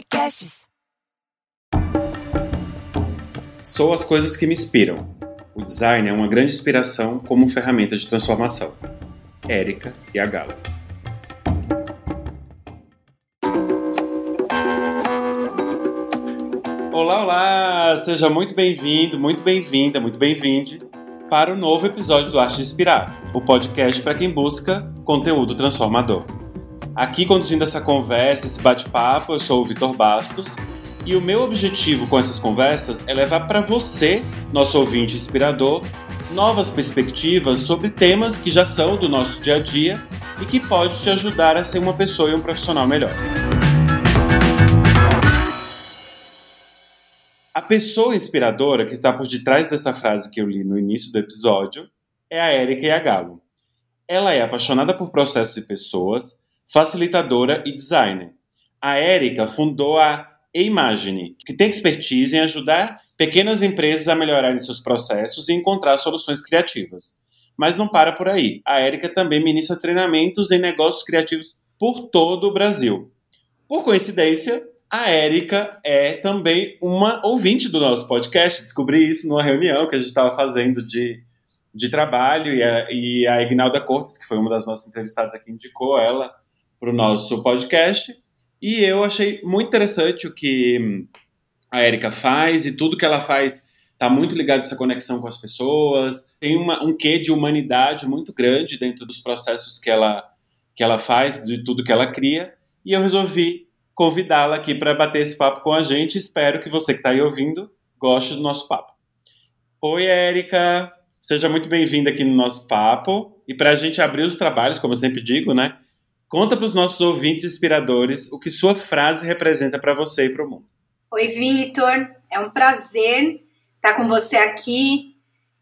Podcasts. Sou as coisas que me inspiram. O design é uma grande inspiração como ferramenta de transformação. Érica e a Gala. Olá, olá! Seja muito bem-vindo, muito bem-vinda, muito bem-vinde para o novo episódio do Arte de Inspirar, o podcast para quem busca conteúdo transformador. Aqui conduzindo essa conversa, esse bate-papo, eu sou o Vitor Bastos e o meu objetivo com essas conversas é levar para você, nosso ouvinte inspirador, novas perspectivas sobre temas que já são do nosso dia a dia e que pode te ajudar a ser uma pessoa e um profissional melhor. A pessoa inspiradora que está por detrás dessa frase que eu li no início do episódio é a Erika Yagalo. Ela é apaixonada por processos e pessoas, facilitadora e designer. A Erika fundou a Imagine, que tem expertise em ajudar pequenas empresas a melhorarem seus processos e encontrar soluções criativas. Mas não para por aí. A Erika também ministra treinamentos em negócios criativos por todo o Brasil. Por coincidência, a Érica é também uma ouvinte do nosso podcast. Descobri isso numa reunião que a gente estava fazendo de, de trabalho e a, e a Ignalda Cortes, que foi uma das nossas entrevistadas aqui, indicou ela para o nosso podcast. E eu achei muito interessante o que a Érica faz e tudo que ela faz está muito ligado a essa conexão com as pessoas. Tem uma, um quê de humanidade muito grande dentro dos processos que ela, que ela faz, de tudo que ela cria. E eu resolvi convidá-la aqui para bater esse papo com a gente. Espero que você que está aí ouvindo goste do nosso papo. Oi, Érica! Seja muito bem-vinda aqui no nosso papo. E para a gente abrir os trabalhos, como eu sempre digo, né? Conta para os nossos ouvintes inspiradores o que sua frase representa para você e para o mundo. Oi, Vitor. É um prazer estar com você aqui.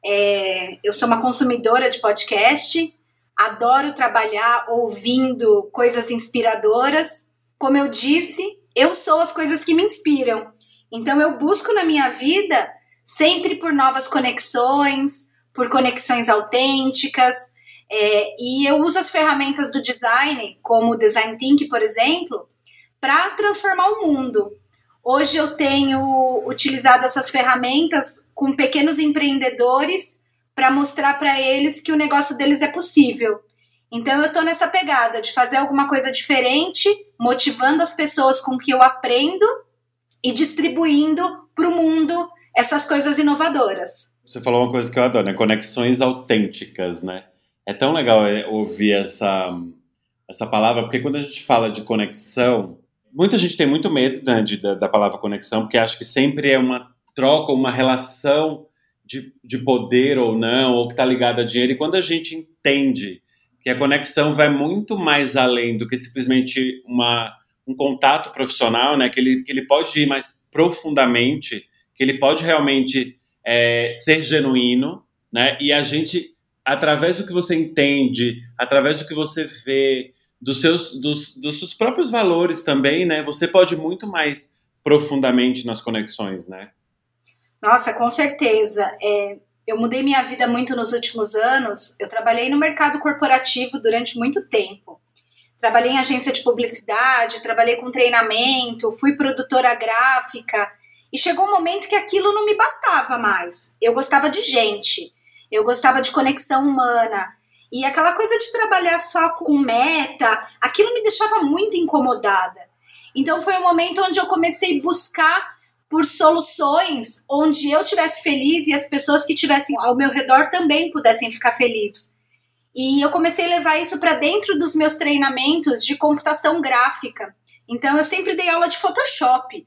É, eu sou uma consumidora de podcast, adoro trabalhar ouvindo coisas inspiradoras como eu disse, eu sou as coisas que me inspiram. Então eu busco na minha vida sempre por novas conexões, por conexões autênticas, é, e eu uso as ferramentas do design, como o Design Think, por exemplo, para transformar o mundo. Hoje eu tenho utilizado essas ferramentas com pequenos empreendedores para mostrar para eles que o negócio deles é possível. Então eu tô nessa pegada de fazer alguma coisa diferente, motivando as pessoas com que eu aprendo e distribuindo para o mundo essas coisas inovadoras. Você falou uma coisa que eu adoro, né? Conexões autênticas, né? É tão legal é, ouvir essa, essa palavra, porque quando a gente fala de conexão, muita gente tem muito medo né, de, da, da palavra conexão, porque acha que sempre é uma troca, uma relação de, de poder ou não, ou que está ligada a dinheiro. E quando a gente entende que a conexão vai muito mais além do que simplesmente uma, um contato profissional, né? Que ele, que ele pode ir mais profundamente, que ele pode realmente é, ser genuíno, né? E a gente, através do que você entende, através do que você vê, dos seus, dos, dos seus próprios valores também, né? Você pode muito mais profundamente nas conexões, né? Nossa, com certeza. É, eu mudei minha vida muito nos últimos anos. Eu trabalhei no mercado corporativo durante muito tempo. Trabalhei em agência de publicidade, trabalhei com treinamento, fui produtora gráfica. E chegou um momento que aquilo não me bastava mais. Eu gostava de gente, eu gostava de conexão humana. E aquela coisa de trabalhar só com meta, aquilo me deixava muito incomodada. Então foi um momento onde eu comecei a buscar por soluções onde eu tivesse feliz e as pessoas que tivessem ao meu redor também pudessem ficar felizes. E eu comecei a levar isso para dentro dos meus treinamentos de computação gráfica. Então eu sempre dei aula de Photoshop.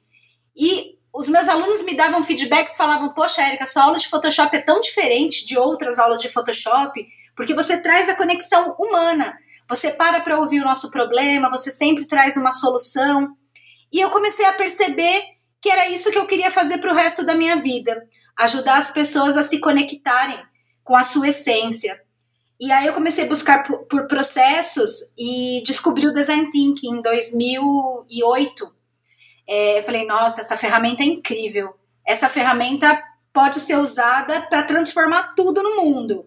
E os meus alunos me davam feedbacks, falavam: "Poxa, Erika, sua aula de Photoshop é tão diferente de outras aulas de Photoshop, porque você traz a conexão humana. Você para para ouvir o nosso problema, você sempre traz uma solução". E eu comecei a perceber que era isso que eu queria fazer para o resto da minha vida, ajudar as pessoas a se conectarem com a sua essência. E aí eu comecei a buscar por, por processos e descobri o Design Thinking em 2008. É, eu falei, nossa, essa ferramenta é incrível. Essa ferramenta pode ser usada para transformar tudo no mundo.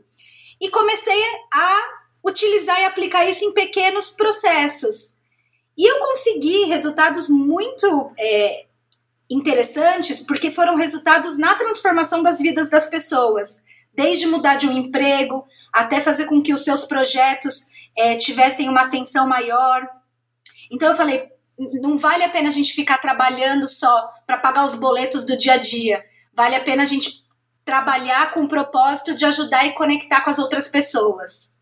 E comecei a utilizar e aplicar isso em pequenos processos. E eu consegui resultados muito é, interessantes, porque foram resultados na transformação das vidas das pessoas, desde mudar de um emprego até fazer com que os seus projetos é, tivessem uma ascensão maior. Então eu falei, não vale a pena a gente ficar trabalhando só para pagar os boletos do dia a dia. Vale a pena a gente trabalhar com o propósito de ajudar e conectar com as outras pessoas.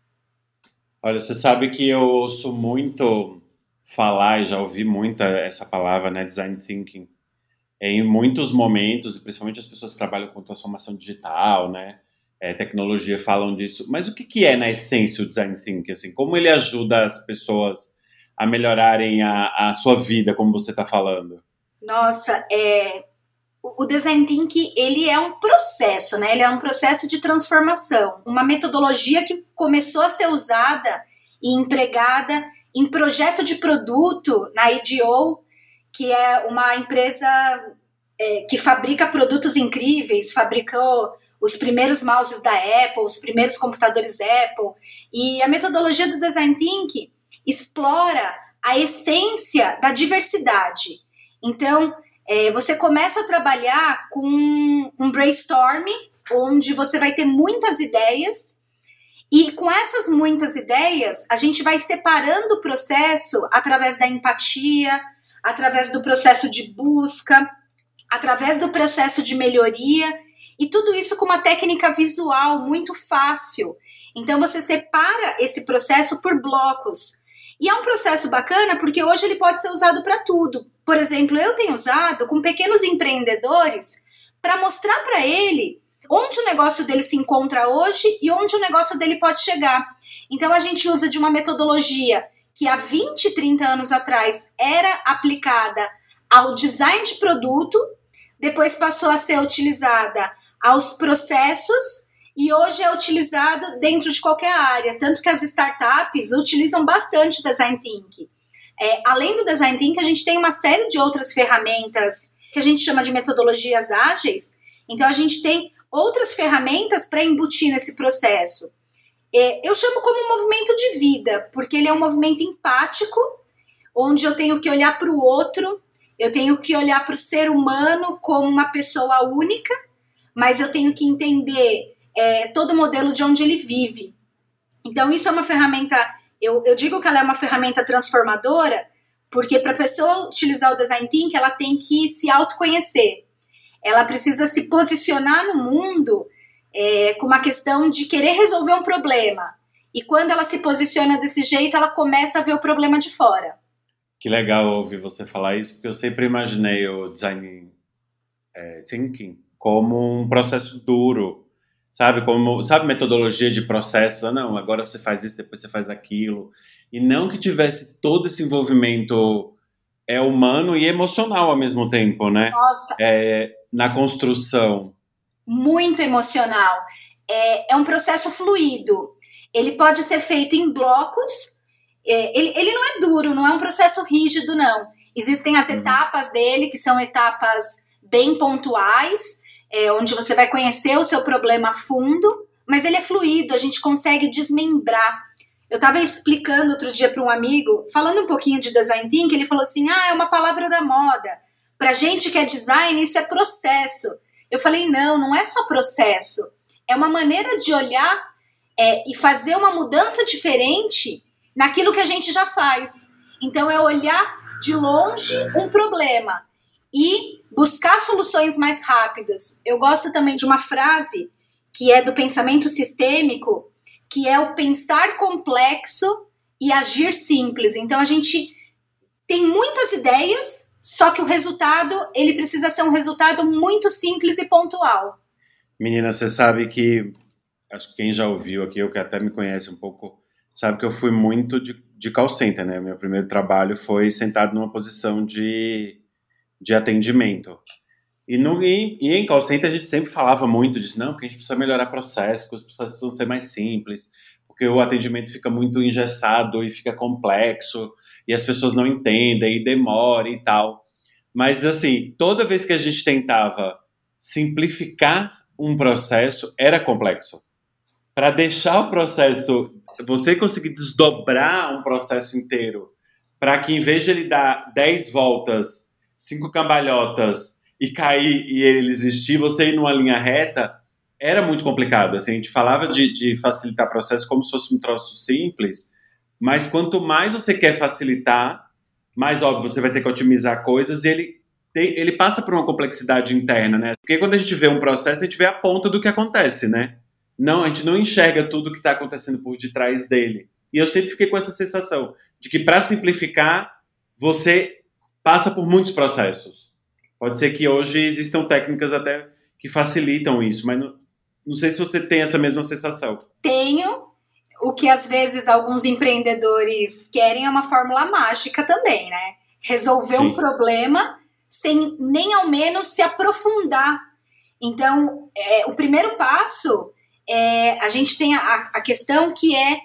Olha, você sabe que eu ouço muito falar e já ouvi muito essa palavra, né, design thinking, em muitos momentos, principalmente as pessoas que trabalham com transformação digital, né, é, tecnologia falam disso. Mas o que, que é na essência o design thinking? Assim, como ele ajuda as pessoas a melhorarem a, a sua vida, como você está falando? Nossa, é, o design thinking ele é um processo, né? Ele é um processo de transformação, uma metodologia que começou a ser usada e empregada em projeto de produto na IDO, que é uma empresa é, que fabrica produtos incríveis, fabricou os primeiros mouses da Apple, os primeiros computadores Apple. E a metodologia do design thinking explora a essência da diversidade. Então, é, você começa a trabalhar com um brainstorm, onde você vai ter muitas ideias, e com essas muitas ideias, a gente vai separando o processo através da empatia, através do processo de busca, através do processo de melhoria e tudo isso com uma técnica visual muito fácil. Então você separa esse processo por blocos. E é um processo bacana porque hoje ele pode ser usado para tudo. Por exemplo, eu tenho usado com pequenos empreendedores para mostrar para ele onde o negócio dele se encontra hoje e onde o negócio dele pode chegar. Então a gente usa de uma metodologia que há 20, 30 anos atrás era aplicada ao design de produto, depois passou a ser utilizada aos processos e hoje é utilizado dentro de qualquer área, tanto que as startups utilizam bastante design thinking. É, além do design thinking, a gente tem uma série de outras ferramentas que a gente chama de metodologias ágeis. Então a gente tem outras ferramentas para embutir nesse processo. É, eu chamo como um movimento de vida, porque ele é um movimento empático, onde eu tenho que olhar para o outro, eu tenho que olhar para o ser humano como uma pessoa única mas eu tenho que entender é, todo o modelo de onde ele vive. Então, isso é uma ferramenta, eu, eu digo que ela é uma ferramenta transformadora, porque para a pessoa utilizar o design thinking, ela tem que se autoconhecer. Ela precisa se posicionar no mundo é, com uma questão de querer resolver um problema. E quando ela se posiciona desse jeito, ela começa a ver o problema de fora. Que legal ouvir você falar isso, porque eu sempre imaginei o design é, thinking como um processo duro, sabe? Como, sabe, metodologia de processo? Ah, não, agora você faz isso, depois você faz aquilo. E não que tivesse todo esse envolvimento é humano e emocional ao mesmo tempo, né? Nossa. É, na construção. Muito emocional. É, é um processo fluido. Ele pode ser feito em blocos. É, ele, ele não é duro, não é um processo rígido, não. Existem as uhum. etapas dele, que são etapas bem pontuais, é, onde você vai conhecer o seu problema a fundo, mas ele é fluido, a gente consegue desmembrar. Eu estava explicando outro dia para um amigo, falando um pouquinho de design thinking, ele falou assim: ah, é uma palavra da moda. Para gente que é design, isso é processo. Eu falei: não, não é só processo. É uma maneira de olhar é, e fazer uma mudança diferente naquilo que a gente já faz. Então, é olhar de longe um problema e buscar soluções mais rápidas. Eu gosto também de uma frase que é do pensamento sistêmico, que é o pensar complexo e agir simples. Então a gente tem muitas ideias, só que o resultado, ele precisa ser um resultado muito simples e pontual. Menina, você sabe que acho que quem já ouviu aqui, ou que até me conhece um pouco, sabe que eu fui muito de, de call center, né? Meu primeiro trabalho foi sentado numa posição de de atendimento. E, no, e, e em call center a gente sempre falava muito disso, não, porque a gente precisa melhorar processos, porque os processos precisam ser mais simples, porque o atendimento fica muito engessado e fica complexo, e as pessoas não entendem, e demora e tal. Mas, assim, toda vez que a gente tentava simplificar um processo, era complexo. Para deixar o processo, você conseguir desdobrar um processo inteiro para que em vez de ele dar 10 voltas, 5 cambalhotas e cair e ele existir, você ir numa linha reta, era muito complicado. Assim, a gente falava de, de facilitar processo como se fosse um troço simples, mas quanto mais você quer facilitar, mais óbvio você vai ter que otimizar coisas e ele, tem, ele passa por uma complexidade interna, né? Porque quando a gente vê um processo, a gente vê a ponta do que acontece, né? Não, a gente não enxerga tudo que está acontecendo por detrás dele. E eu sempre fiquei com essa sensação de que, para simplificar, você passa por muitos processos. Pode ser que hoje existam técnicas até que facilitam isso, mas não, não sei se você tem essa mesma sensação. Tenho. O que às vezes alguns empreendedores querem é uma fórmula mágica também, né? Resolver Sim. um problema sem nem ao menos se aprofundar. Então, é, o primeiro passo é a gente tem a, a questão que é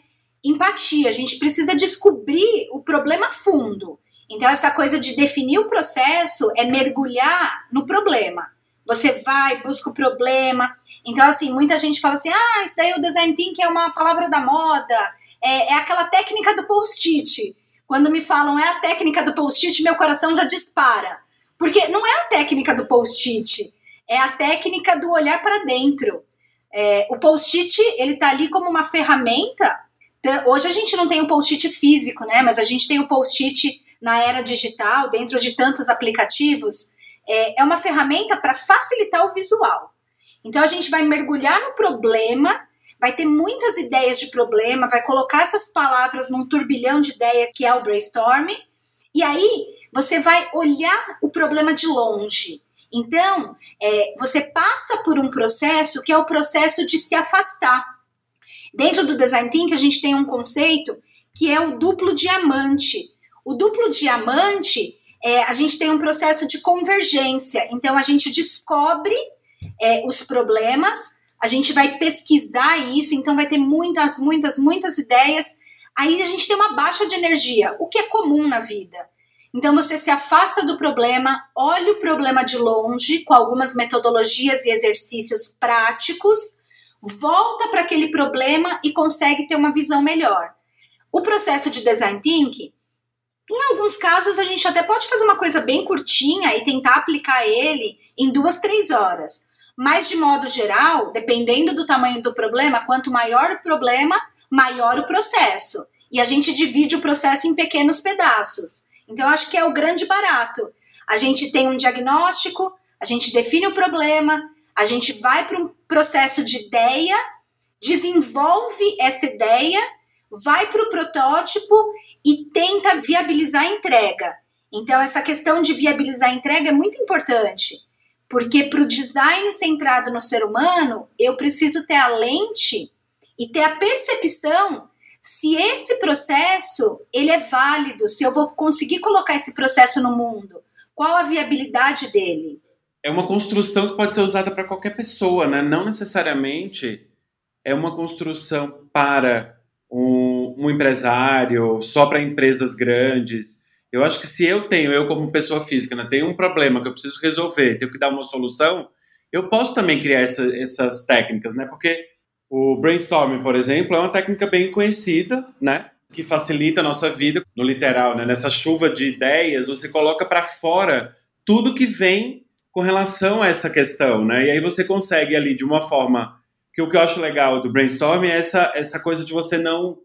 empatia. A gente precisa descobrir o problema fundo. Então, essa coisa de definir o processo é mergulhar no problema. Você vai, busca o problema. Então, assim, muita gente fala assim: ah, isso daí o design thinking é uma palavra da moda, é, é aquela técnica do post-it. Quando me falam é a técnica do post-it, meu coração já dispara. Porque não é a técnica do post-it, é a técnica do olhar para dentro. É, o post-it, ele tá ali como uma ferramenta. Hoje a gente não tem o post-it físico, né? Mas a gente tem o post-it na era digital, dentro de tantos aplicativos. É, é uma ferramenta para facilitar o visual. Então a gente vai mergulhar no problema, vai ter muitas ideias de problema, vai colocar essas palavras num turbilhão de ideia que é o brainstorming, e aí você vai olhar o problema de longe. Então, é, você passa por um processo que é o processo de se afastar. Dentro do design thinking, a gente tem um conceito que é o duplo diamante. O duplo diamante, é, a gente tem um processo de convergência. Então, a gente descobre é, os problemas, a gente vai pesquisar isso, então vai ter muitas, muitas, muitas ideias. Aí a gente tem uma baixa de energia, o que é comum na vida. Então você se afasta do problema, olha o problema de longe, com algumas metodologias e exercícios práticos, volta para aquele problema e consegue ter uma visão melhor. O processo de design thinking, em alguns casos a gente até pode fazer uma coisa bem curtinha e tentar aplicar ele em duas, três horas. Mas de modo geral, dependendo do tamanho do problema, quanto maior o problema, maior o processo. E a gente divide o processo em pequenos pedaços. Então, acho que é o grande barato. A gente tem um diagnóstico, a gente define o problema, a gente vai para um processo de ideia, desenvolve essa ideia, vai para o protótipo e tenta viabilizar a entrega. Então, essa questão de viabilizar a entrega é muito importante, porque para o design centrado no ser humano, eu preciso ter a lente e ter a percepção se esse processo ele é válido, se eu vou conseguir colocar esse processo no mundo, qual a viabilidade dele? É uma construção que pode ser usada para qualquer pessoa, né? Não necessariamente é uma construção para um, empresário, só para empresas grandes. Eu acho que se eu tenho, eu como pessoa física, né, tenho um problema que eu preciso resolver, tenho que dar uma solução, eu posso também criar essa, essas técnicas, né? Porque o brainstorming, por exemplo, é uma técnica bem conhecida, né? Que facilita a nossa vida no literal, né? Nessa chuva de ideias, você coloca para fora tudo que vem com relação a essa questão, né? E aí você consegue ali de uma forma que o que eu acho legal do brainstorming é essa essa coisa de você não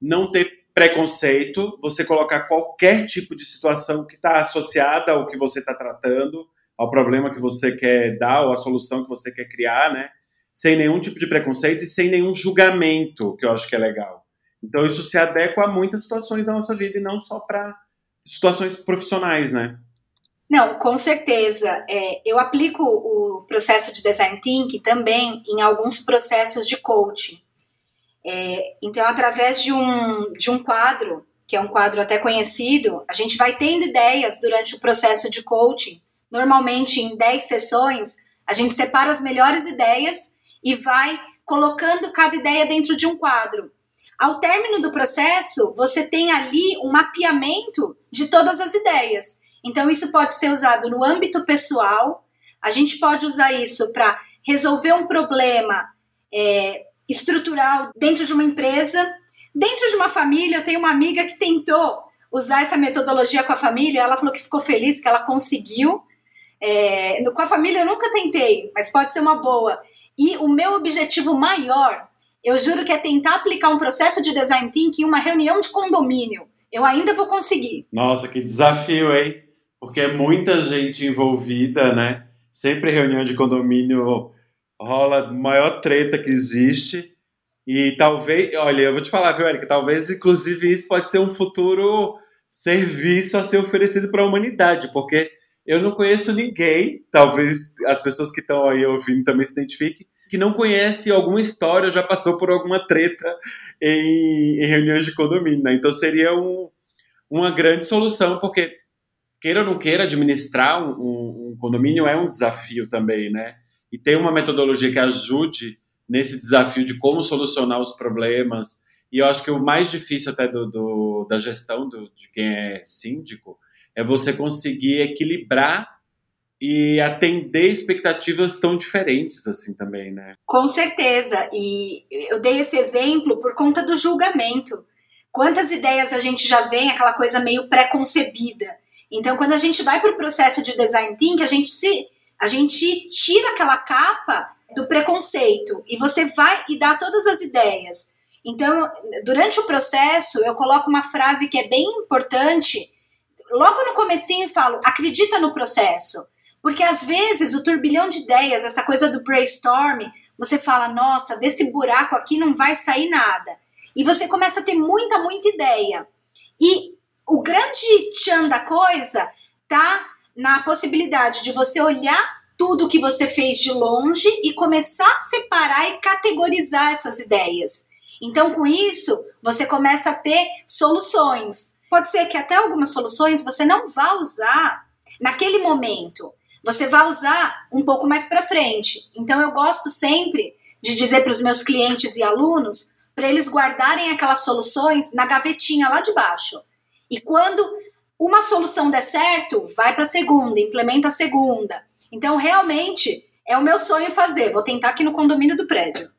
não ter preconceito, você colocar qualquer tipo de situação que está associada ao que você está tratando, ao problema que você quer dar ou à solução que você quer criar, né? sem nenhum tipo de preconceito e sem nenhum julgamento, que eu acho que é legal. Então isso se adequa a muitas situações da nossa vida e não só para situações profissionais, né? Não, com certeza. É, eu aplico o processo de design thinking também em alguns processos de coaching. É, então, através de um, de um quadro, que é um quadro até conhecido, a gente vai tendo ideias durante o processo de coaching. Normalmente, em 10 sessões, a gente separa as melhores ideias e vai colocando cada ideia dentro de um quadro. Ao término do processo, você tem ali um mapeamento de todas as ideias. Então, isso pode ser usado no âmbito pessoal, a gente pode usar isso para resolver um problema é, estrutural dentro de uma empresa, dentro de uma família. Eu tenho uma amiga que tentou usar essa metodologia com a família. Ela falou que ficou feliz, que ela conseguiu. É, com a família eu nunca tentei, mas pode ser uma boa. E o meu objetivo maior, eu juro que é tentar aplicar um processo de design thinking em uma reunião de condomínio. Eu ainda vou conseguir. Nossa, que desafio, hein? Porque é muita gente envolvida, né? Sempre reunião de condomínio rola a maior treta que existe. E talvez, olha, eu vou te falar, viu, Erika? Talvez, inclusive, isso pode ser um futuro serviço a ser oferecido para a humanidade, porque eu não conheço ninguém, talvez as pessoas que estão aí ouvindo também se identifiquem, que não conhece alguma história, já passou por alguma treta em, em reuniões de condomínio, né? Então seria um, uma grande solução, porque queira ou não queira administrar um, um, um condomínio é um desafio também, né? E ter uma metodologia que ajude nesse desafio de como solucionar os problemas. E eu acho que o mais difícil até do, do da gestão do, de quem é síndico é você conseguir equilibrar e atender expectativas tão diferentes assim também, né? Com certeza. E eu dei esse exemplo por conta do julgamento. Quantas ideias a gente já vem, aquela coisa meio pré-concebida. Então, quando a gente vai para o processo de design thinking, a gente se a gente tira aquela capa do preconceito e você vai e dá todas as ideias. Então, durante o processo, eu coloco uma frase que é bem importante. Logo no comecinho falo, acredita no processo. Porque às vezes o turbilhão de ideias, essa coisa do brainstorm, você fala, nossa, desse buraco aqui não vai sair nada. E você começa a ter muita, muita ideia. E o grande tchan da coisa tá na possibilidade de você olhar tudo que você fez de longe e começar a separar e categorizar essas ideias. Então, com isso, você começa a ter soluções. Pode ser que até algumas soluções você não vá usar naquele momento. Você vai usar um pouco mais para frente. Então, eu gosto sempre de dizer para os meus clientes e alunos para eles guardarem aquelas soluções na gavetinha lá de baixo. E quando uma solução der certo, vai para a segunda, implementa a segunda. Então, realmente, é o meu sonho fazer. Vou tentar aqui no condomínio do prédio.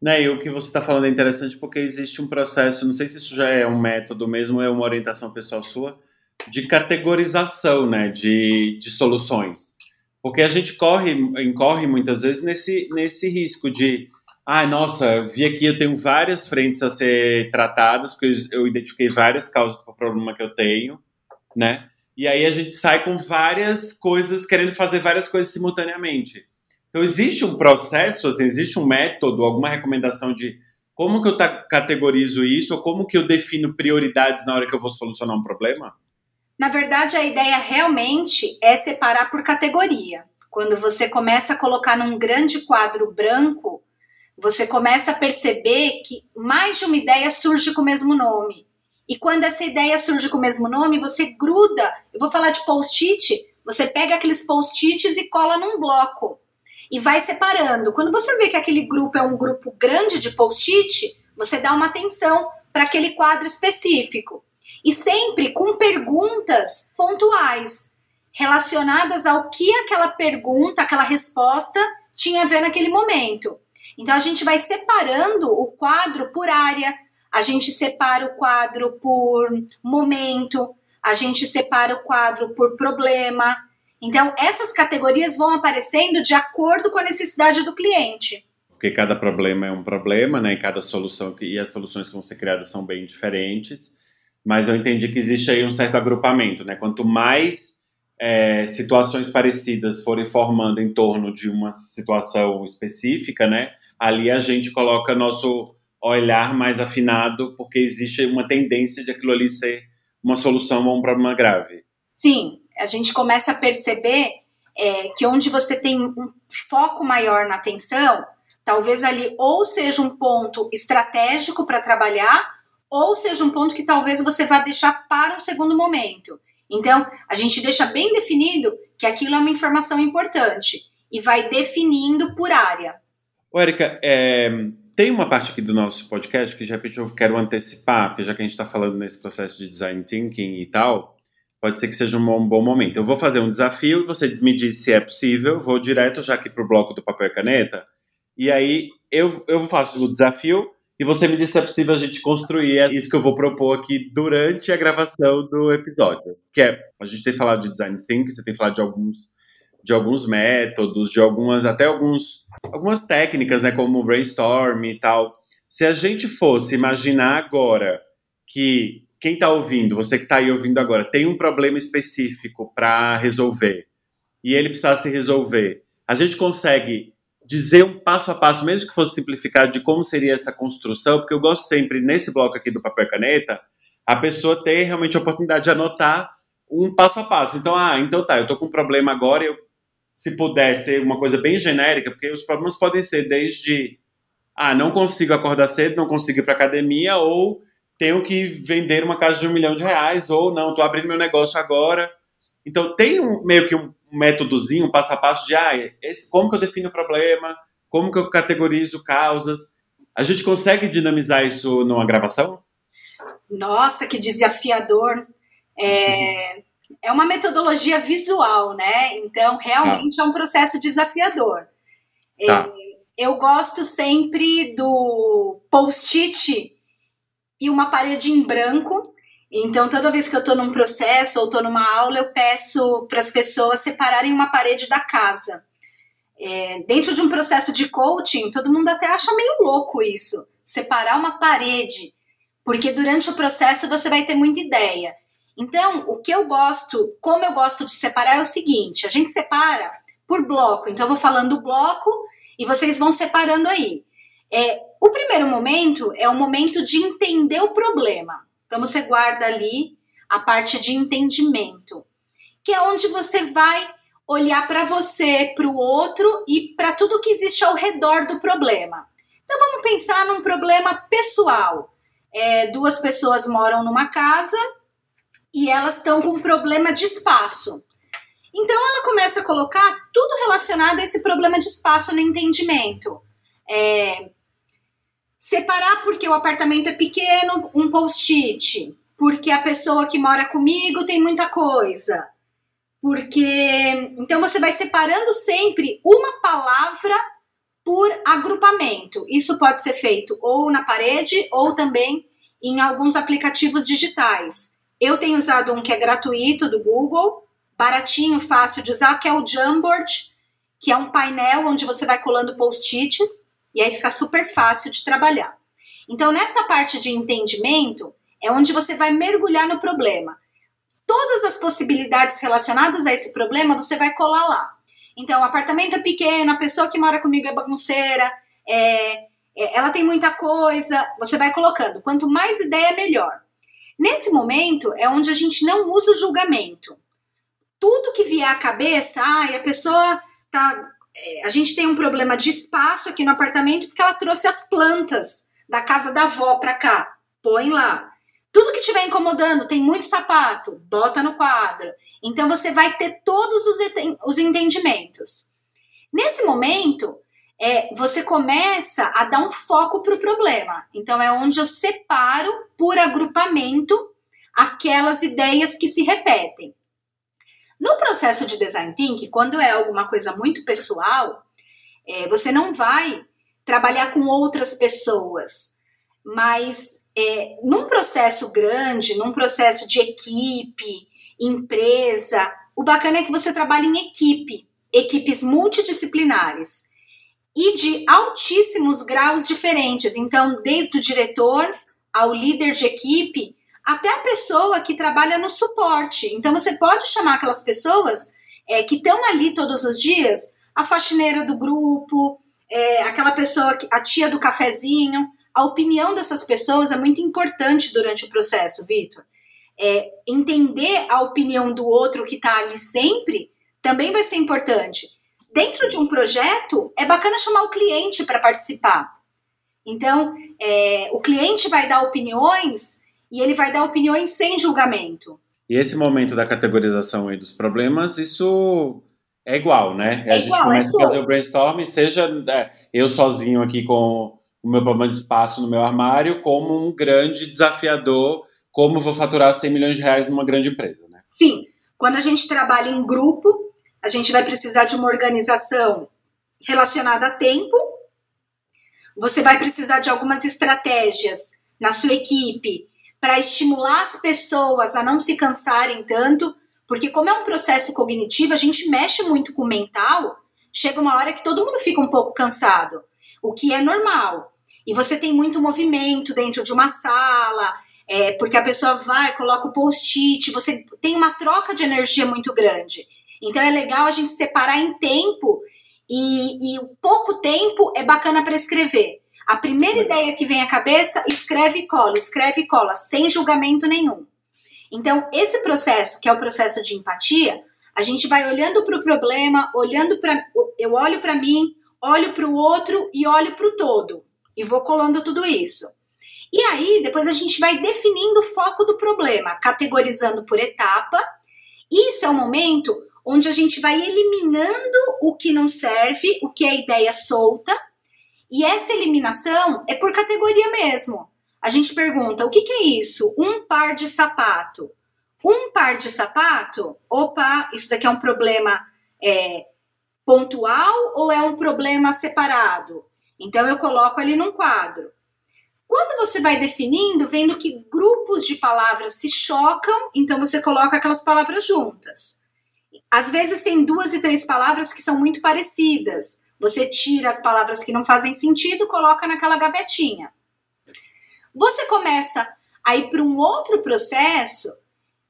Né, e o que você está falando é interessante porque existe um processo, não sei se isso já é um método mesmo, é uma orientação pessoal sua, de categorização né, de, de soluções. Porque a gente corre, incorre muitas vezes nesse, nesse risco de, ah, nossa, vi aqui, eu tenho várias frentes a ser tratadas, porque eu identifiquei várias causas para o problema que eu tenho, né? E aí a gente sai com várias coisas, querendo fazer várias coisas simultaneamente. Então existe um processo, assim, existe um método, alguma recomendação de como que eu categorizo isso ou como que eu defino prioridades na hora que eu vou solucionar um problema? Na verdade, a ideia realmente é separar por categoria. Quando você começa a colocar num grande quadro branco, você começa a perceber que mais de uma ideia surge com o mesmo nome. E quando essa ideia surge com o mesmo nome, você gruda. Eu vou falar de post-it. Você pega aqueles post-its e cola num bloco e vai separando. Quando você vê que aquele grupo é um grupo grande de post-it, você dá uma atenção para aquele quadro específico. E sempre com perguntas pontuais relacionadas ao que aquela pergunta, aquela resposta tinha a ver naquele momento. Então a gente vai separando o quadro por área, a gente separa o quadro por momento, a gente separa o quadro por problema. Então, essas categorias vão aparecendo de acordo com a necessidade do cliente. Porque cada problema é um problema, né? E cada solução e as soluções que vão ser criadas são bem diferentes. Mas eu entendi que existe aí um certo agrupamento, né? Quanto mais é, situações parecidas forem formando em torno de uma situação específica, né? Ali a gente coloca nosso olhar mais afinado, porque existe uma tendência de aquilo ali ser uma solução a um problema grave. Sim, a gente começa a perceber é, que onde você tem um foco maior na atenção, talvez ali ou seja um ponto estratégico para trabalhar, ou seja um ponto que talvez você vá deixar para um segundo momento. Então, a gente deixa bem definido que aquilo é uma informação importante e vai definindo por área. Ô, Erika, é, tem uma parte aqui do nosso podcast que de repente eu quero antecipar, porque já que a gente está falando nesse processo de design thinking e tal, pode ser que seja um bom, momento. Eu vou fazer um desafio, você me diz se é possível, vou direto já aqui para o bloco do papel e caneta, e aí eu, eu faço o desafio e você me disse se é possível a gente construir é isso que eu vou propor aqui durante a gravação do episódio. Que é, a gente tem falado de design thinking, você tem falado de alguns de alguns métodos, de algumas até alguns algumas técnicas, né, como brainstorm e tal. Se a gente fosse imaginar agora que quem está ouvindo, você que está aí ouvindo agora, tem um problema específico para resolver e ele precisasse resolver, a gente consegue dizer um passo a passo, mesmo que fosse simplificado, de como seria essa construção, porque eu gosto sempre, nesse bloco aqui do papel e caneta, a pessoa ter realmente a oportunidade de anotar um passo a passo. Então, ah, então tá, eu tô com um problema agora, eu, se puder ser uma coisa bem genérica, porque os problemas podem ser desde, ah, não consigo acordar cedo, não consigo ir para academia, ou tenho que vender uma casa de um milhão de reais, ou não, estou abrindo meu negócio agora. Então tem um, meio que um, métodozinho, um passo a passo de ah, esse, como que eu defino o problema, como que eu categorizo causas. A gente consegue dinamizar isso numa gravação? Nossa, que desafiador. É, é uma metodologia visual, né? Então, realmente tá. é um processo desafiador. Tá. É, eu gosto sempre do post-it e uma parede em branco. Então, toda vez que eu estou num processo ou estou numa aula, eu peço para as pessoas separarem uma parede da casa. É, dentro de um processo de coaching, todo mundo até acha meio louco isso, separar uma parede, porque durante o processo você vai ter muita ideia. Então, o que eu gosto, como eu gosto de separar é o seguinte: a gente separa por bloco. Então, eu vou falando o bloco e vocês vão separando aí. É, o primeiro momento é o momento de entender o problema. Então você guarda ali a parte de entendimento, que é onde você vai olhar para você, para o outro e para tudo que existe ao redor do problema. Então vamos pensar num problema pessoal. É, duas pessoas moram numa casa e elas estão com um problema de espaço. Então ela começa a colocar tudo relacionado a esse problema de espaço no entendimento. É, Separar porque o apartamento é pequeno, um post-it. Porque a pessoa que mora comigo tem muita coisa. Porque. Então você vai separando sempre uma palavra por agrupamento. Isso pode ser feito ou na parede ou também em alguns aplicativos digitais. Eu tenho usado um que é gratuito do Google, baratinho, fácil de usar, que é o Jamboard, que é um painel onde você vai colando post-its e aí fica super fácil de trabalhar. Então, nessa parte de entendimento, é onde você vai mergulhar no problema. Todas as possibilidades relacionadas a esse problema você vai colar lá. Então, o apartamento é pequeno, a pessoa que mora comigo é bagunceira, é, é, ela tem muita coisa, você vai colocando. Quanto mais ideia, melhor. Nesse momento é onde a gente não usa o julgamento. Tudo que vier à cabeça, ah, a pessoa tá é, a gente tem um problema de espaço aqui no apartamento porque ela trouxe as plantas da casa da avó para cá. Põe lá. Tudo que estiver incomodando, tem muito sapato, bota no quadro. Então você vai ter todos os, os entendimentos. Nesse momento, é, você começa a dar um foco para o problema. Então é onde eu separo por agrupamento aquelas ideias que se repetem. No processo de design thinking, quando é alguma coisa muito pessoal, é, você não vai trabalhar com outras pessoas, mas é, num processo grande, num processo de equipe, empresa, o bacana é que você trabalha em equipe, equipes multidisciplinares e de altíssimos graus diferentes. Então, desde o diretor ao líder de equipe, até a pessoa que trabalha no suporte. Então você pode chamar aquelas pessoas é, que estão ali todos os dias, a faxineira do grupo, é, aquela pessoa, a tia do cafezinho. A opinião dessas pessoas é muito importante durante o processo, Vitor. É, entender a opinião do outro que está ali sempre também vai ser importante. Dentro de um projeto, é bacana chamar o cliente para participar. Então, é, o cliente vai dar opiniões e ele vai dar opiniões sem julgamento. E esse momento da categorização aí dos problemas, isso é igual, né? É a gente igual, começa é a fazer o brainstorm, seja é, eu sozinho aqui com o meu problema de espaço no meu armário, como um grande desafiador, como vou faturar 100 milhões de reais numa grande empresa, né? Sim. Quando a gente trabalha em grupo, a gente vai precisar de uma organização relacionada a tempo, você vai precisar de algumas estratégias na sua equipe para estimular as pessoas a não se cansarem tanto, porque como é um processo cognitivo, a gente mexe muito com o mental, chega uma hora que todo mundo fica um pouco cansado, o que é normal. E você tem muito movimento dentro de uma sala, é, porque a pessoa vai, coloca o post-it, você tem uma troca de energia muito grande. Então é legal a gente separar em tempo e, e pouco tempo é bacana para escrever. A primeira ideia que vem à cabeça, escreve e cola, escreve e cola, sem julgamento nenhum. Então, esse processo, que é o processo de empatia, a gente vai olhando para o problema, olhando para. Eu olho para mim, olho para o outro e olho para o todo. E vou colando tudo isso. E aí, depois a gente vai definindo o foco do problema, categorizando por etapa. Isso é o momento onde a gente vai eliminando o que não serve, o que é ideia solta, e essa eliminação é por categoria mesmo. A gente pergunta: o que, que é isso? Um par de sapato. Um par de sapato? Opa, isso daqui é um problema é, pontual ou é um problema separado? Então eu coloco ali num quadro. Quando você vai definindo, vendo que grupos de palavras se chocam, então você coloca aquelas palavras juntas. Às vezes tem duas e três palavras que são muito parecidas. Você tira as palavras que não fazem sentido, coloca naquela gavetinha. Você começa a ir para um outro processo,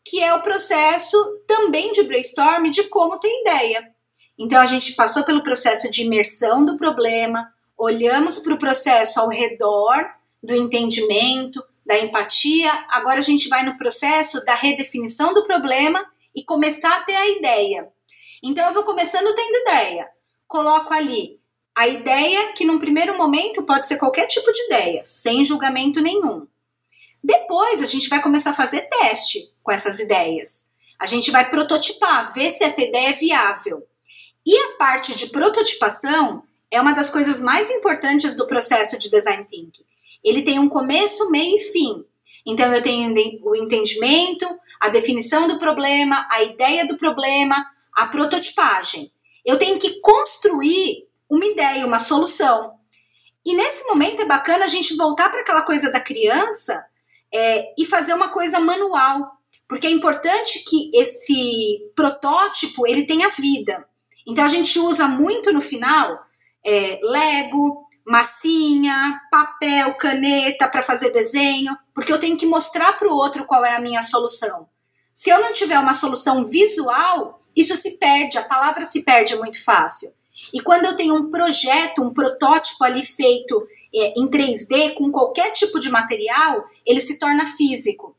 que é o processo também de brainstorm de como ter ideia. Então a gente passou pelo processo de imersão do problema, olhamos para o processo ao redor do entendimento, da empatia. Agora a gente vai no processo da redefinição do problema e começar a ter a ideia. Então eu vou começando tendo ideia. Coloco ali a ideia, que num primeiro momento pode ser qualquer tipo de ideia, sem julgamento nenhum. Depois a gente vai começar a fazer teste com essas ideias. A gente vai prototipar, ver se essa ideia é viável. E a parte de prototipação é uma das coisas mais importantes do processo de design thinking. Ele tem um começo, meio e fim. Então eu tenho o entendimento, a definição do problema, a ideia do problema, a prototipagem. Eu tenho que construir uma ideia, uma solução. E nesse momento é bacana a gente voltar para aquela coisa da criança é, e fazer uma coisa manual, porque é importante que esse protótipo ele tenha vida. Então a gente usa muito no final é, Lego, massinha, papel, caneta para fazer desenho, porque eu tenho que mostrar para o outro qual é a minha solução. Se eu não tiver uma solução visual, isso se perde, a palavra se perde muito fácil. E quando eu tenho um projeto, um protótipo ali feito é, em 3D com qualquer tipo de material, ele se torna físico.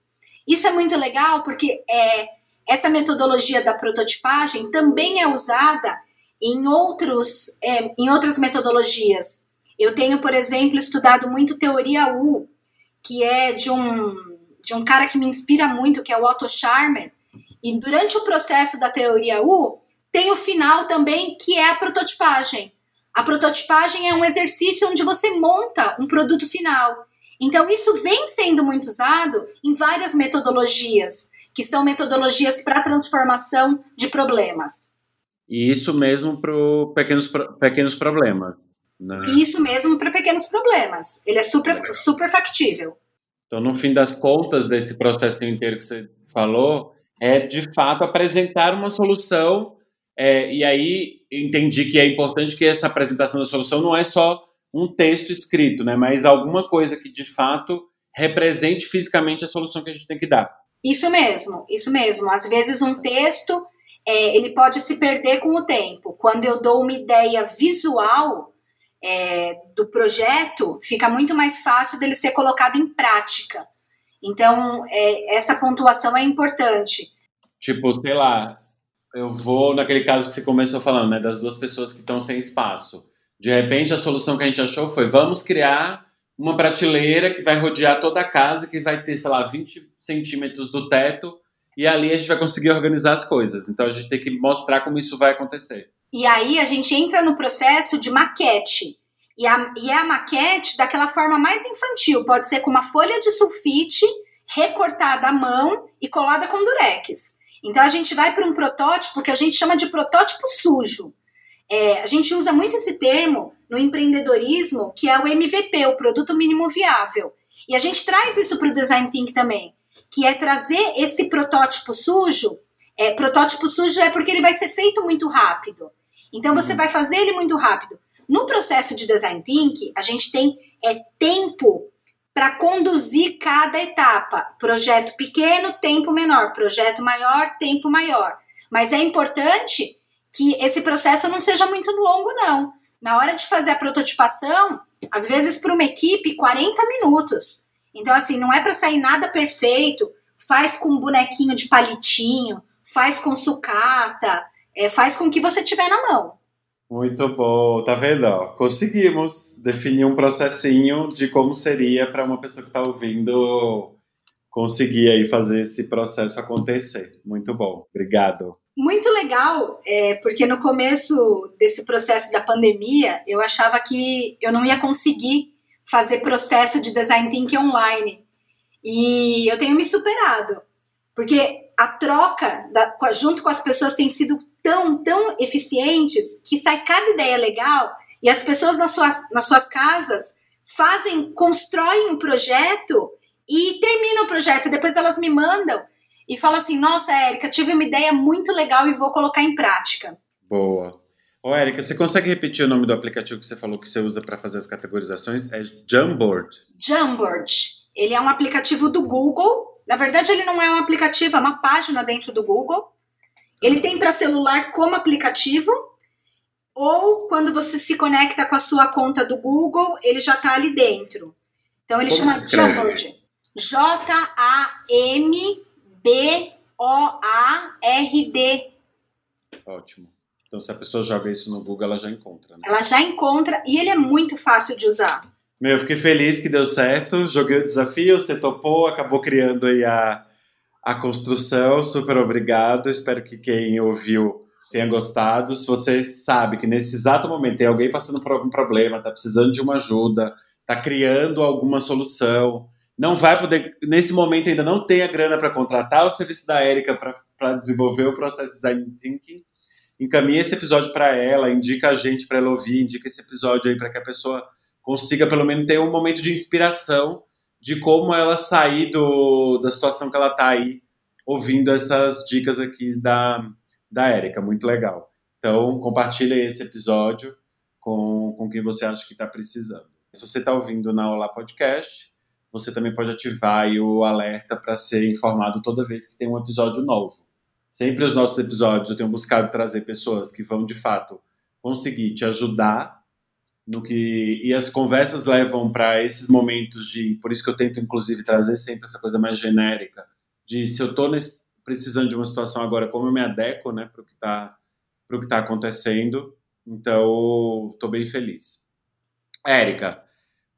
Isso é muito legal porque é, essa metodologia da prototipagem também é usada em, outros, é, em outras metodologias. Eu tenho, por exemplo, estudado muito teoria U, que é de um, de um cara que me inspira muito, que é o Otto Scharmer. E durante o processo da teoria U, tem o final também, que é a prototipagem. A prototipagem é um exercício onde você monta um produto final. Então, isso vem sendo muito usado em várias metodologias, que são metodologias para transformação de problemas. E isso mesmo para pequenos, pequenos problemas. Né? Isso mesmo para pequenos problemas. Ele é super, super factível. Então, no fim das contas, desse processo inteiro que você falou, é de fato apresentar uma solução é, e aí entendi que é importante que essa apresentação da solução não é só um texto escrito, né, mas alguma coisa que de fato represente fisicamente a solução que a gente tem que dar. Isso mesmo, isso mesmo. Às vezes um texto é, ele pode se perder com o tempo. Quando eu dou uma ideia visual é, do projeto, fica muito mais fácil dele ser colocado em prática. Então, é, essa pontuação é importante. Tipo, sei lá, eu vou naquele caso que você começou falando, né, das duas pessoas que estão sem espaço. De repente, a solução que a gente achou foi: vamos criar uma prateleira que vai rodear toda a casa, que vai ter, sei lá, 20 centímetros do teto, e ali a gente vai conseguir organizar as coisas. Então a gente tem que mostrar como isso vai acontecer. E aí a gente entra no processo de maquete. E, a, e é a maquete daquela forma mais infantil. Pode ser com uma folha de sulfite recortada à mão e colada com durex. Então a gente vai para um protótipo que a gente chama de protótipo sujo. É, a gente usa muito esse termo no empreendedorismo, que é o MVP, o produto mínimo viável. E a gente traz isso para o design thinking também, que é trazer esse protótipo sujo. É, protótipo sujo é porque ele vai ser feito muito rápido. Então você uhum. vai fazer ele muito rápido. No processo de design thinking, a gente tem é, tempo para conduzir cada etapa. Projeto pequeno, tempo menor. Projeto maior, tempo maior. Mas é importante que esse processo não seja muito longo, não. Na hora de fazer a prototipação, às vezes para uma equipe, 40 minutos. Então, assim, não é para sair nada perfeito. Faz com um bonequinho de palitinho, faz com sucata, é, faz com que você tiver na mão. Muito bom, tá vendo? Ó, conseguimos definir um processinho de como seria para uma pessoa que está ouvindo conseguir aí fazer esse processo acontecer. Muito bom, obrigado. Muito legal, é, porque no começo desse processo da pandemia, eu achava que eu não ia conseguir fazer processo de design thinking online. E eu tenho me superado, porque a troca da, junto com as pessoas tem sido tão, tão eficientes que sai cada ideia legal e as pessoas nas suas, nas suas casas fazem, constroem o um projeto e terminam o projeto. Depois elas me mandam e falam assim: Nossa, Érica, tive uma ideia muito legal e vou colocar em prática. Boa. Ô, Érica, você consegue repetir o nome do aplicativo que você falou que você usa para fazer as categorizações? É Jamboard. Jamboard. Ele é um aplicativo do Google. Na verdade, ele não é um aplicativo, é uma página dentro do Google ele tem para celular como aplicativo, ou quando você se conecta com a sua conta do Google, ele já está ali dentro. Então ele como chama Jamboard. J-A-M-B-O-A-R-D. Ótimo. Então, se a pessoa joga isso no Google, ela já encontra. Né? Ela já encontra e ele é muito fácil de usar. Meu, eu fiquei feliz que deu certo. Joguei o desafio, você topou, acabou criando aí a, a construção. Super obrigado. Espero que quem ouviu tenha gostado. Se você sabe que nesse exato momento tem alguém passando por algum problema, está precisando de uma ajuda, está criando alguma solução, não vai poder, nesse momento ainda não tem a grana para contratar o serviço da Érica para desenvolver o processo de design thinking, encaminhe esse episódio para ela, indica a gente para ela ouvir, indica esse episódio aí para que a pessoa consiga pelo menos ter um momento de inspiração de como ela sair do, da situação que ela está aí, ouvindo essas dicas aqui da, da Érica. Muito legal. Então, compartilhe esse episódio com, com quem você acha que está precisando. Se você está ouvindo na Olá Podcast, você também pode ativar o alerta para ser informado toda vez que tem um episódio novo. Sempre os nossos episódios eu tenho buscado trazer pessoas que vão, de fato, conseguir te ajudar no que e as conversas levam para esses momentos de por isso que eu tento inclusive trazer sempre essa coisa mais genérica de se eu estou precisando de uma situação agora como eu me adequo né para o que está para o que está acontecendo então estou bem feliz. Érica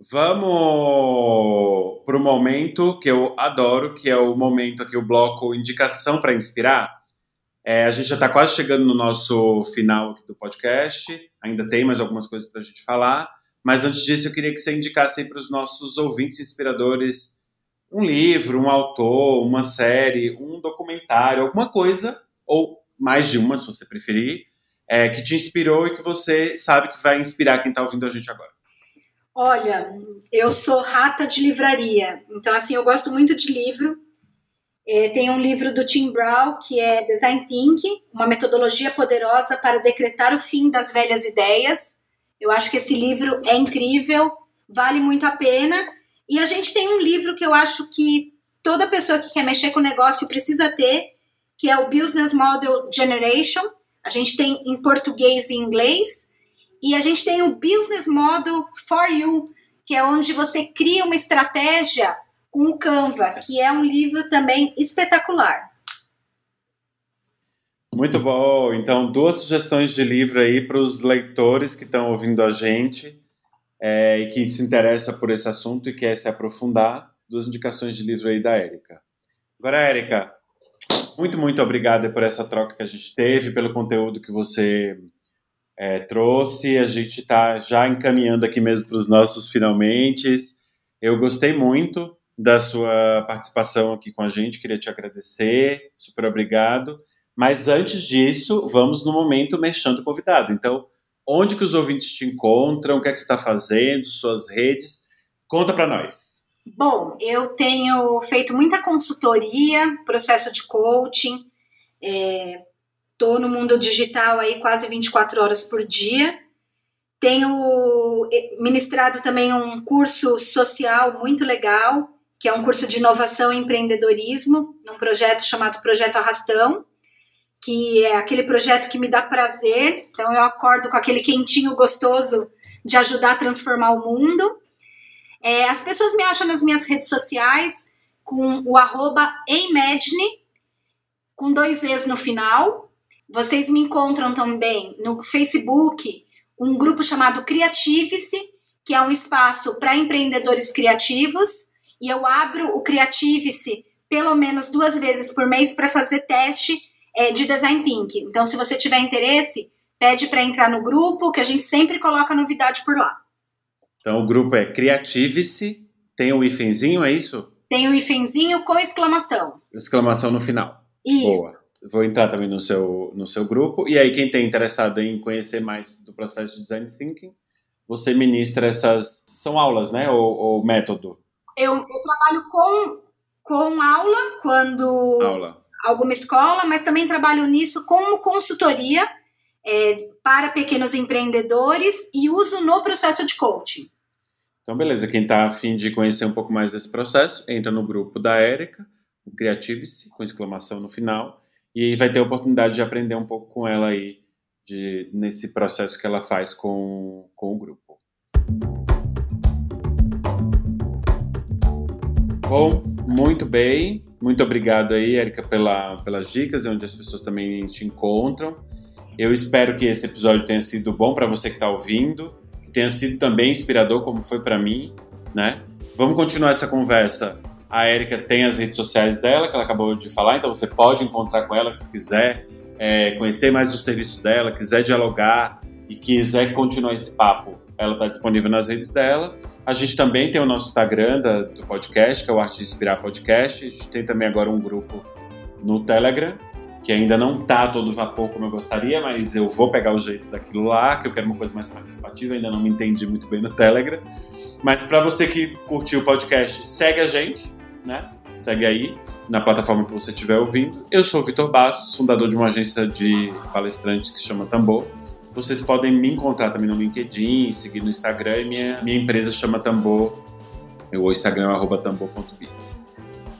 vamos para o momento que eu adoro que é o momento aqui o bloco indicação para inspirar é, a gente já está quase chegando no nosso final do podcast, ainda tem mais algumas coisas para a gente falar, mas antes disso eu queria que você indicasse para os nossos ouvintes inspiradores um livro, um autor, uma série, um documentário, alguma coisa, ou mais de uma, se você preferir, é, que te inspirou e que você sabe que vai inspirar quem está ouvindo a gente agora. Olha, eu sou rata de livraria, então assim, eu gosto muito de livro, tem um livro do Tim Brown que é Design Thinking, uma metodologia poderosa para decretar o fim das velhas ideias. Eu acho que esse livro é incrível, vale muito a pena. E a gente tem um livro que eu acho que toda pessoa que quer mexer com o negócio precisa ter, que é o Business Model Generation. A gente tem em português e inglês. E a gente tem o Business Model for You, que é onde você cria uma estratégia com o Canva, que é um livro também espetacular. Muito bom. Então, duas sugestões de livro aí para os leitores que estão ouvindo a gente é, e que se interessa por esse assunto e quer se aprofundar. Duas indicações de livro aí da Érica. Agora, Érica, muito, muito obrigada por essa troca que a gente teve, pelo conteúdo que você é, trouxe. A gente está já encaminhando aqui mesmo para os nossos finalmente. Eu gostei muito da sua participação aqui com a gente, queria te agradecer, super obrigado. Mas antes disso, vamos no momento mexendo convidado. Então, onde que os ouvintes te encontram, o que é que você está fazendo, suas redes. Conta para nós. Bom, eu tenho feito muita consultoria, processo de coaching, estou é, no mundo digital aí quase 24 horas por dia. Tenho eh, ministrado também um curso social muito legal, que é um curso de inovação e empreendedorismo, num projeto chamado Projeto Arrastão, que é aquele projeto que me dá prazer. Então eu acordo com aquele quentinho gostoso de ajudar a transformar o mundo. É, as pessoas me acham nas minhas redes sociais com o arroba com dois E's no final. Vocês me encontram também no Facebook, um grupo chamado Criative-se, que é um espaço para empreendedores criativos. E eu abro o Criative-se pelo menos duas vezes por mês para fazer teste é, de design thinking. Então, se você tiver interesse, pede para entrar no grupo, que a gente sempre coloca novidade por lá. Então o grupo é Criative-se, tem um hífenzinho, é isso? Tem o um hífenzinho com exclamação. Exclamação no final. Isso. Boa. Vou entrar também no seu, no seu grupo. E aí, quem tem interessado em conhecer mais do processo de Design Thinking, você ministra essas. São aulas, né? Ou, ou método? Eu, eu trabalho com, com aula quando. Aula. Alguma escola, mas também trabalho nisso como consultoria é, para pequenos empreendedores e uso no processo de coaching. Então, beleza. Quem está afim de conhecer um pouco mais desse processo, entra no grupo da Érica, o Creative-se, com exclamação no final, e vai ter a oportunidade de aprender um pouco com ela aí, de, nesse processo que ela faz com, com o grupo. Bom, muito bem. Muito obrigado aí, Érica, pela, pelas dicas, onde as pessoas também te encontram. Eu espero que esse episódio tenha sido bom para você que está ouvindo, que tenha sido também inspirador, como foi para mim, né? Vamos continuar essa conversa. A Erika tem as redes sociais dela, que ela acabou de falar, então você pode encontrar com ela se quiser é, conhecer mais do serviço dela, quiser dialogar e quiser continuar esse papo. Ela está disponível nas redes dela. A gente também tem o nosso Instagram da, do podcast, que é o Arte de Inspirar Podcast. A gente tem também agora um grupo no Telegram, que ainda não tá todo vapor como eu gostaria, mas eu vou pegar o jeito daquilo lá, que eu quero uma coisa mais participativa, ainda não me entendi muito bem no Telegram. Mas para você que curtiu o podcast, segue a gente, né? Segue aí na plataforma que você estiver ouvindo. Eu sou o Vitor Bastos, fundador de uma agência de palestrantes que se chama Tambor. Vocês podem me encontrar também no LinkedIn, seguir no Instagram. Minha, minha empresa chama Tambor. O Instagram é tambor.biz.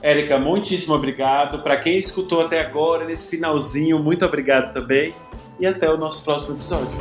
Érica, muitíssimo obrigado. Para quem escutou até agora, nesse finalzinho, muito obrigado também. E até o nosso próximo episódio.